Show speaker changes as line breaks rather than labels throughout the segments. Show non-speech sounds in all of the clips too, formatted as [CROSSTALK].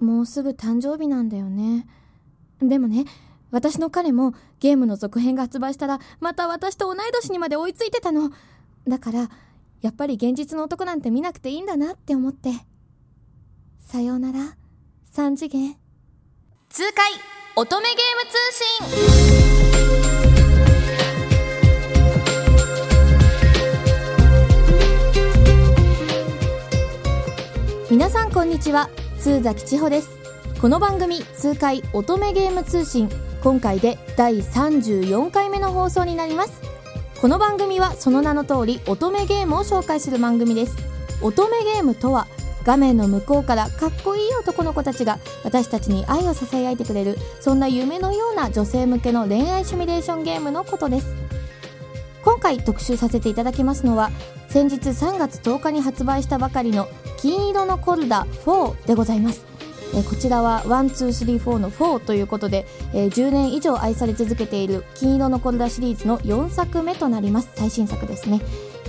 もうすぐ誕生日なんだよね。でもね、私の彼もゲームの続編が発売したら、また私と同い年にまで追いついてたの。だから、やっぱり現実の男なんて見なくていいんだなって思って。さようなら、三次元。
痛快乙女ゲーム通信
皆さんこんにちは通崎千穂です。この番組痛快乙女ゲーム通信。今回で第34回目の放送になります。この番組はその名の通り乙女ゲームを紹介する番組です。乙女ゲームとは画面の向こうからかっこいい男の子たちが私たちに愛を支え合えてくれるそんな夢のような女性向けの恋愛シミュレーションゲームのことです。今回特集させていただきますのは先日3月10日に発売したばかりの金色のコルダ4でございます。えこちらは1234の4ということで、え、10年以上愛され続けている金色のコルダシリーズの4作目となります。最新作ですね。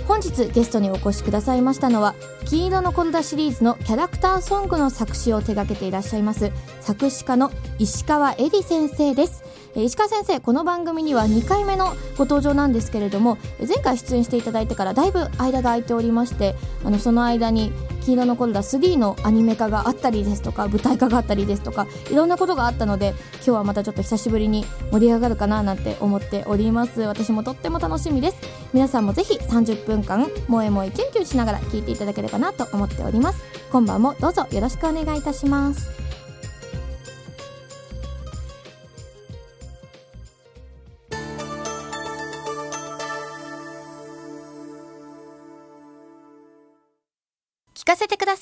本日ゲストにお越しくださいましたのは金色のコルダシリーズのキャラクターソングの作詞を手掛けていらっしゃいます作詞家の石川恵里先生です。石川先生この番組には2回目のご登場なんですけれども前回出演していただいてからだいぶ間が空いておりましてあのその間に黄色のコルダ3のアニメ化があったりですとか舞台化があったりですとかいろんなことがあったので今日はまたちょっと久しぶりに盛り上がるかななんて思っております。私もとっても楽しみです。皆さんもぜひ30分間萌え萌えキュンキュンしながら聞いていただければなと思っております。今晩もどうぞよろしくお願いいたします。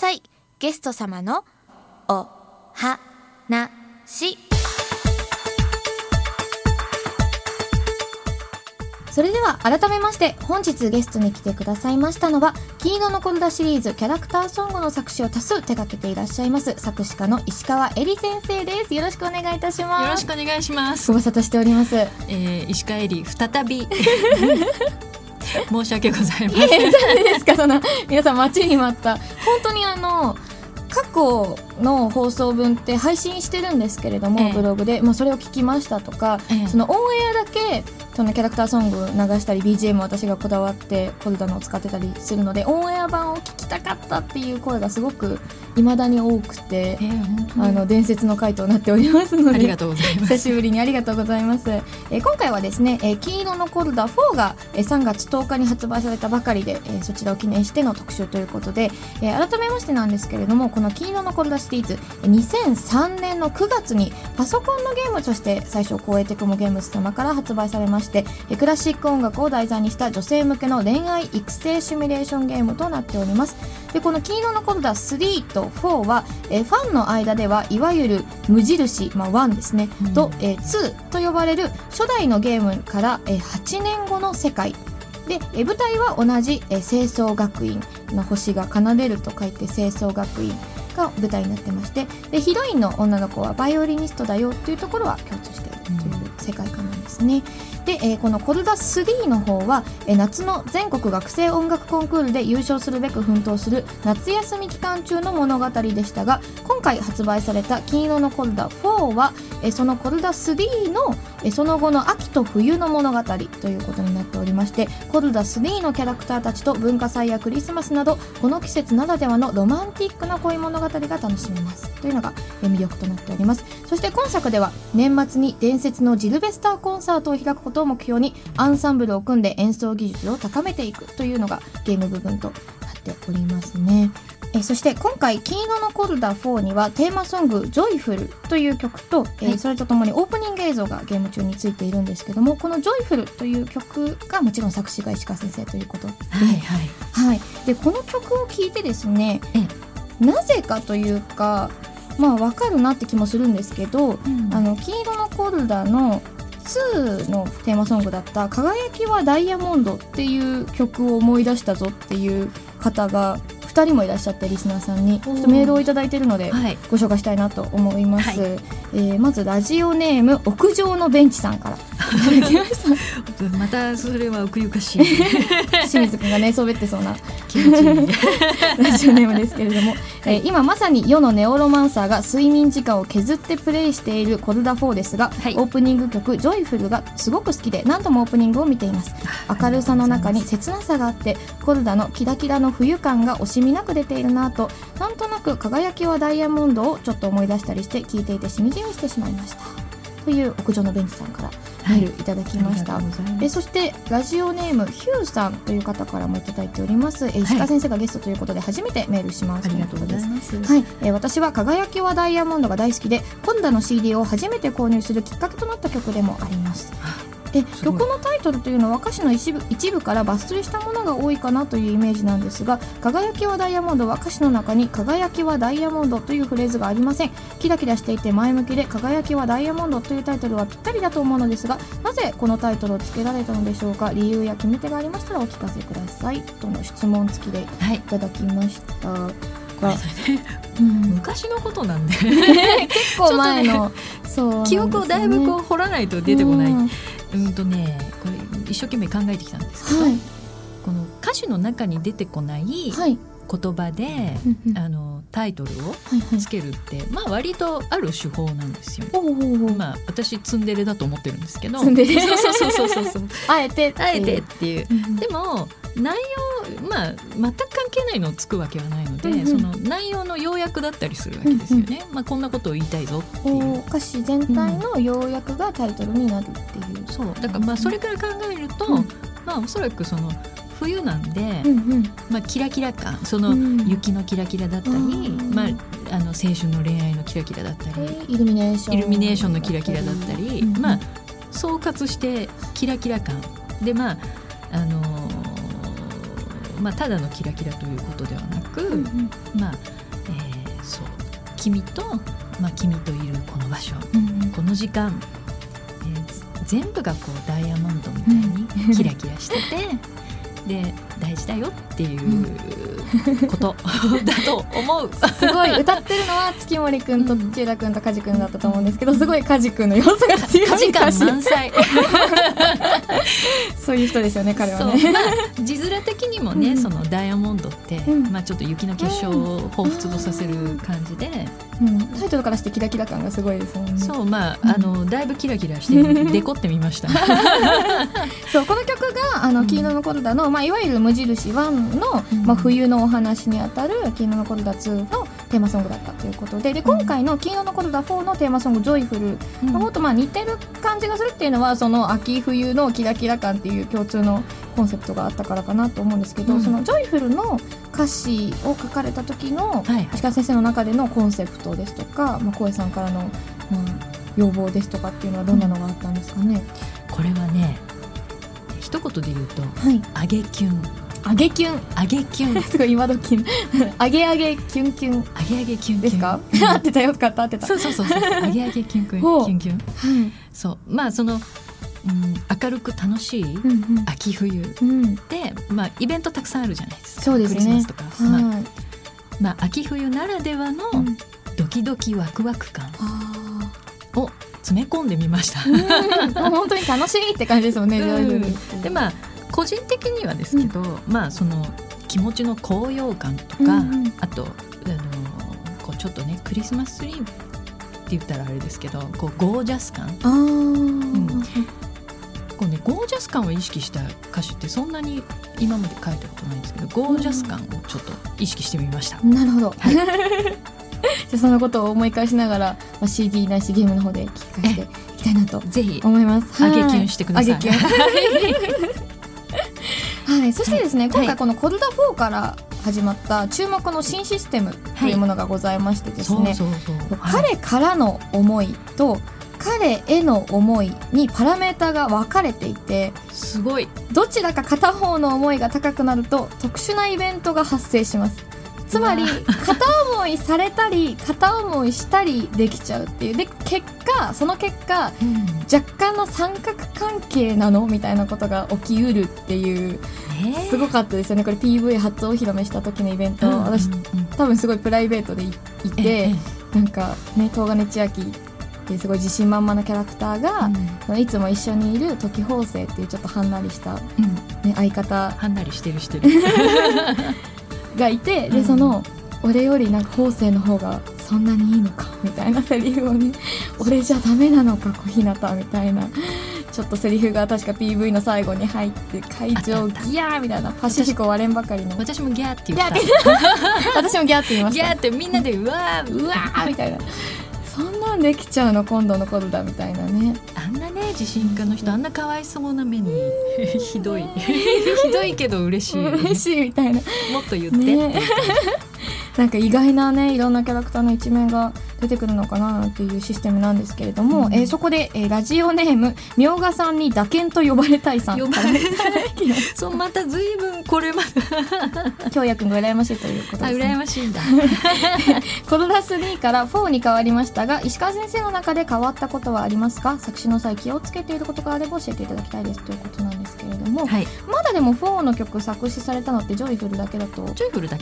さい。ゲスト様のおはなし
それでは改めまして本日ゲストに来てくださいましたのは金色のコルダシリーズキャラクターソングの作詞を多数手掛けていらっしゃいます作詞家の石川恵里先生です。よろしくお願いいたします。
よろしくお願いします。
ご無沙汰しております、え
ー、石川恵里再び [LAUGHS] 申し訳ございません。
ですか。その皆さん待ちに待った。本当にあの過去の放送分って配信してるんですけれども、ええ、ブログで、まあ、それを聞きましたとか、え、そのオンエアだけそのキャラクターソング流したり BGM 私がこだわってコルダのを使ってたりするのでオンエア版を聞きたかったっていう声がすごくいまだに多くて、あの伝説の回となっておりますので
ありがとうございます。
久しぶりにありがとうございます、えー、今回はですね、えー、金色のコルダ4が、えー、3月10日に発売されたばかりで、えー、そちらを記念しての特集ということで、えー、改めましてなんですけれどもこの金色のコルダシリーズ2003年の9月にパソコンのゲームとして最初光栄テクモゲームズ様から発売されましてクラシック音楽を題材にした女性向けの恋愛育成シミュレーションゲームとなっております。でこの金色のコルダ3と4は、えファンの間ではいわゆる無印、まあ、1ですね、うん、と、え2と呼ばれる初代のゲームから、え8年後の世界。で、え舞台は同じ、え清掃学院。の星が奏でると書いて清掃学院が舞台になってまして。でヒロインの女の子はバイオリニストだよっていうところは共通しているという世界観なんですね。で、えー、このコルダ3の方は、えー、夏の全国学生音楽コンクールで優勝するべく奮闘する夏休み期間中の物語でしたが今回発売された金色のコルダ4は、えー、そのコルダ3の、えー、その後の秋と冬の物語ということになっておりましてコルダ3のキャラクターたちと文化祭やクリスマスなどこの季節ならではのロマンティックな恋物語が楽しめますというのが、魅力となっております。そして今作では年末に伝説のジルベスターコンサートを開くことを目標にアンサンブルを組んで演奏技術を高めていくというのがゲーム部分となっておりますね。えそして今回「金色のコルダ4」にはテーマソング「ジョイフル」という曲と、えそれとともにオープニング映像がゲーム中についているんですけどもこの「ジョイフル」という曲がもちろん作詞が石川先生ということで,、はいはい。はい、でこの曲を聴いてですねなぜかというかまあ分かるなって気もするんですけど、うん、あの金色のコルダの2のテーマソングだった「輝きはダイヤモンド」っていう曲を思い出したぞっていう方が2人もいらっしゃってリスナーさんにちょっとメールを頂いてるのでご紹介したいなと思います、はい、えー、まずラジオネーム屋上のベンチさんからました
またそれは奥ゆかしい
清水くんが寝そべってそうな
気持ちいい。
ラジオネームですけれども、[LAUGHS] えー今まさに世のネオロマンサーが睡眠時間を削ってプレイしているコルダ4ですが、
はい。
オープニング曲「ジョイフルがすごく好きで何度もオープニングを見ています。明るさの中に切なさがあってコルダのキラキラの冬感が惜しみなく出ているなとなんとなく輝きはダイヤモンドをちょっと思い出したりして聞いていてしみじみしてしまいました。という屋上のベンチさんからメールい。ただきました、
ありがとうございます。
えそしてラジオネームヒューさんという方からもいただいております、え石川先生がゲストということで初めてメールします。
ありがとうございます。
はい、えー私は輝きはダイヤモンドが大好きでコルダの CD を初めて購入するきっかけとなった曲でもありますえ
すごい。
曲のタイトルというのは歌詞の一部一部から抜粋したものが多いかなというイメージなんですが「輝きはダイヤモンド」は歌詞の中に「輝きはダイヤモンド」というフレーズがありません。キラキラしていて前向きで「輝きはダイヤモンド」というタイトルはぴったりだと思うのですがなぜこのタイトルを付けられたのでしょうか？理由や決め手がありましたらお聞かせください。との質問付きでい
はい。
ただきました
こ
が
れ、
うん。
昔のことなんで。[LAUGHS]
結構前の、[LAUGHS] そう
記憶をだいぶこう掘らないと出てこない。
うん
うんとねこれ一生懸命考えてきたんですけど、
はい。
この歌詞の中に出てこない
はい。
言葉で、
うんうん。
あのタイトルを
はいはい。
つけるって、まあ割とある手法なんですよ。
おうおうおう
まあ私ツンデレだと思ってるんですけど。
ツンデレ。
そうそうそうそうそうそう。
あえて
あえてっていう。でも内容まあ全く関係ないのをつくわけはないので、
うんうん。
その内容の要約だったりするわけですよね、まあこんなことを言いたいぞっていう。
歌詞全体の要約がタイトルになるっていう、
そう。だからまあそれから考えると、
うん。
まあおそらくその冬なんで、
うんうん。
まあキラキラ感その
うん。
雪のキラキラだったり、
うん
まああの青春の恋愛のキラキラだったり、
でイルミネーション。
イルミネーションのキラキラだったり、
うん
まあ総括してキラキラ感。でまああのーまあただのキラキラということではなく、
うんうん。
まあ、えーそう。君と、まあ、君といるこの場所
うんうん。
この時間、えーず全部がこうダイヤモンドみたいに [LAUGHS] キラキラしてて、で大事だよっていうこと。[LAUGHS] だと思う。
すごい。歌ってるのは月森くんと土浦くんと梶くんだったと思うんですけどすごい梶くんの要素が強い。歌詞
満載。[LAUGHS]
そういう人ですよね彼はね。
まあ字面的にもね、
うん。
そのダイヤモンドって、
うん。
まあちょっと雪の結晶を彷彿とさせる感じで、
うん、タイトルからしてキラキラ感がすごいですもんね。
そうまあ、
うん。
あのだいぶキラキラしてデコってみました。[LAUGHS]
そうこの曲があの、
うん。
金色のコルダの、まあ、いわゆる無印1の、
うん。
まあ、冬のお話にあたる金色のコルダ2のテーマソングだったということで。で今回の金色のコルダ4のテーマソング「ジョイフルの方とまあ似てる感じがするっていうのはその秋冬のキラキラ感っていう共通のコンセプトがあったからかなと思うんですけど、
うん。
そのジョイフルの歌詞を書かれた時の
はい
石川先生の中でのコンセプトですとか、まあ、光栄さんからの、まあ、要望ですとかっていうのはどんなのがあったんですかね？
これはね一言で言うと
はい、「
あげキュン」
あげキュン「
あげキュン」[LAUGHS]
すごい今時の [LAUGHS] あげあげキュンキュン「
あげあげキュンキュン」
ですか？
う [LAUGHS] ん
合ってたよ。かった。合ってた。
そうそうそうそう「あげあげキュンキュン」
ほう
キュンキュン。
はい。
そう。まあその、うん、明るく楽しい
うんうん。
秋冬
うん。
で、まあ、イベントたくさんあるじゃないですか。
そうですね。
クリスマスとか、まあ
はい。
まあ、秋冬ならではの
うん。
ドキドキワクワク感
あ
を詰め込んでみました。
本当に楽しいって感じですもんね、
うん。でまあ個人的にはですけど、まあその気持ちの高揚感とか、
うんうん。
あとあのこうちょっとねクリスマスツリーって言ったらあれですけどこうゴージャス感。うねゴージャス感を意識した歌詞ってそんなに今まで書いたことないんですけどゴージャス感をちょっと意識してみました。
なるほど、
はい。[LAUGHS]
じゃあそのことを思い返しながら、まあ、CD ないしゲームの方で聞き返していきたいなと
ぜひ
思います。
あげキュンしてください。[LAUGHS]
はい、そしてですね、
はい。
今回このコルダ4から始まった注目の新システムというものがございましてですね、彼からの思いと彼への思いにパラメータが分かれていて
すごい。
どちらか片方の思いが高くなると特殊なイベントが発生します。つまり [LAUGHS] [LAUGHS] 片思いされたり片思いしたりできちゃうっていう。で結果その結果若干の三角関係なのみたいなことが起きうるっていうすごかったですよね。これ PV 初お披露目した時のイベント、
うん
私
うんうん。
多分すごいプライベートでいいて、
ええ。
なんかね東金千秋っていうすごい自信満々なキャラクターが、
うん。
いつも一緒にいる時法生っていうちょっとはんなりした、
うん。
ね、相方
はんなりしてるしてる
がいて、
うん。
でその俺よりなんか法生の方がそんなにいいのかみたいなセリフをね [LAUGHS] 俺じゃダメなのか小日向みたいなちょっとセリフが確か PV の最後に入って会場ギャーみたいなパシフィコ割れんばかりの。
私もギャーって言った。
私もギャーって言いました。[LAUGHS]
ギャーってみんなでうわー
うわー [LAUGHS] みた。いなそんなんできちゃうの今度のことだみたいなね。
あんなね自信家の人あんなかわいそうな目に。ひどい。ひどい。けど嬉しい。も
嬉しいみたいな。
っと言って、
ね。なんか意外なねいろんなキャラクターの一面が出てくるのかなっていうシステムなんですけれども、
うん。
えーそこで、えーラジオネームみょうがさんに打鍵と呼ばれたいさん。
呼ばれた。い [LAUGHS] そうまた随分これまで。
京也くんが羨ましいということ
あ
です、ね、
羨ましいんだ。[LAUGHS]
コロラ3から4に変わりましたが石川先生の中で変わったことはありますか？作詞の際気をつけていることがあれば教えていただきたいですということなんですけれども、
はい。
まだでも4の曲作詞されたのってジョイフルだけだと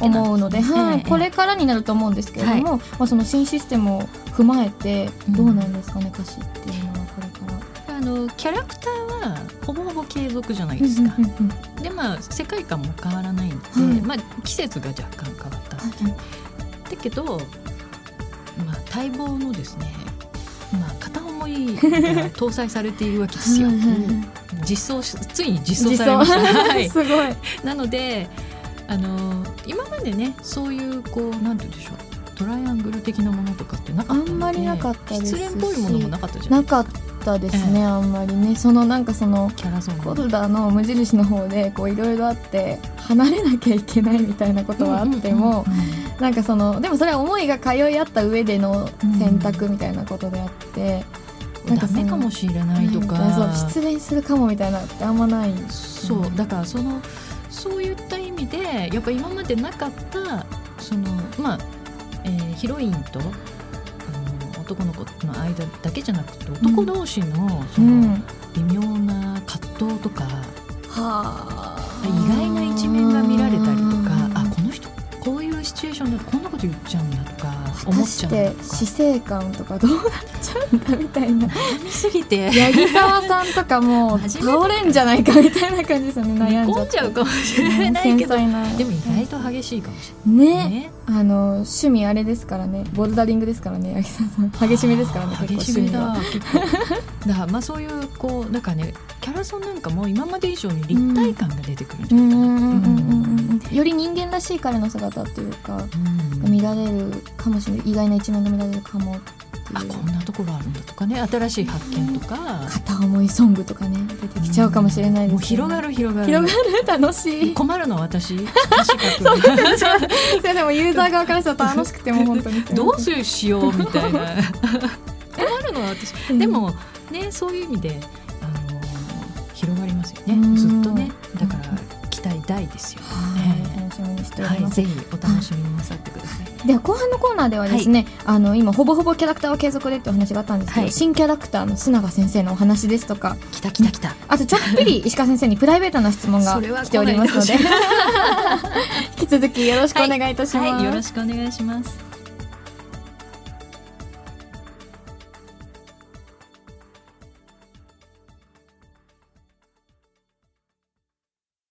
思うので、はい。
ええ
これからになると思うんですけれども、まあ、その新システムを踏まえてどうなんですかね、歌詞っていうのはこれから。
あのキャラクターはほぼほぼ継続じゃないですか、
うんうんうん
でまあ世界観も変わらないんで、
はい。
まあ季節が若干変わっただけど、まあ、待望のですねまあ片思いが搭載されているわけですよ。
はいはいはい。
実装しついに実装されました、はい、[LAUGHS]
すごい。
なのであの今までねそういうこうなんて言うんでしょうトライアングル的なものとかってなかった
あんまりなかったです。し
失恋っぽいものもなかったじゃな
ないかったですね、あんまりね。そのなんかその
キャラソン
コルダの無印の方でこういろいろあって離れなきゃいけないみたいなことはあっても、
うんうんうんうん。
なんかそのでもそれは思いが通い合った上での選択みたいなことであって、なんかその
ダメかもしれないとか、
そう失恋するかもみたいなのってあんまない。
そうだからそのそういった意味でやっぱ今までなかったそのまあ、えーヒロインとあの男の子の間だけじゃなくて男同士のその
うん、
微妙な葛藤とか、
はあ。
意外な一面が見られたりとか
うん
あこの人こういうシチュエーションでこんなこと言っちゃうんだとか思っちゃうんだとか
て死生観とかどうなっちゃうんだみたいな。
すぎて。
八木沢さんとかもう
初めて
倒れんじゃないかみたいな感じですよね
寝
悩んじゃ
ゃうかもしれない
繊
けど、でも意外と激しいかもしれない。
ね。
ね
あの趣味あれですからね。ボルダリングですからね八木沢さん。激しめですからね結構
激しめ
趣味は
だからまあそういうこうなんかねキャラソンなんかも今まで以上に立体感が出てくるんじゃないかな。
より人間らしい彼の姿っていうか
うん。
見られるかもしれない。意外な一面が見られるかも
あこんなところあるんだとかね新しい発見とか。
片思いソングとかね出てきちゃうかもしれないですよね
もう広がる広がる。
広がる楽しい。
困るのは私。[LAUGHS]
そうですよねすいませんもうユーザー側からしたら楽しくても本当に。[LAUGHS]
どうしようみたいな。[LAUGHS] 困るのは私。でもねそういう意味であの広がりますよね。
うん。
ずっとね。だから期待大ですよ
はい。楽しみにしております、
はいぜひお楽しみになさってください。
では後半のコーナーではですね、あの今ほぼほぼキャラクターは継続でってお話があったんですけど、
はい。
新キャラクターの須永先生のお話ですとか。
来た来た来た
あとちょっぴり石川先生にプライベートな質問が [LAUGHS] 来ておりますので。[LAUGHS] 引き続きよろしくお願いいたします、
はいよろしくお願いします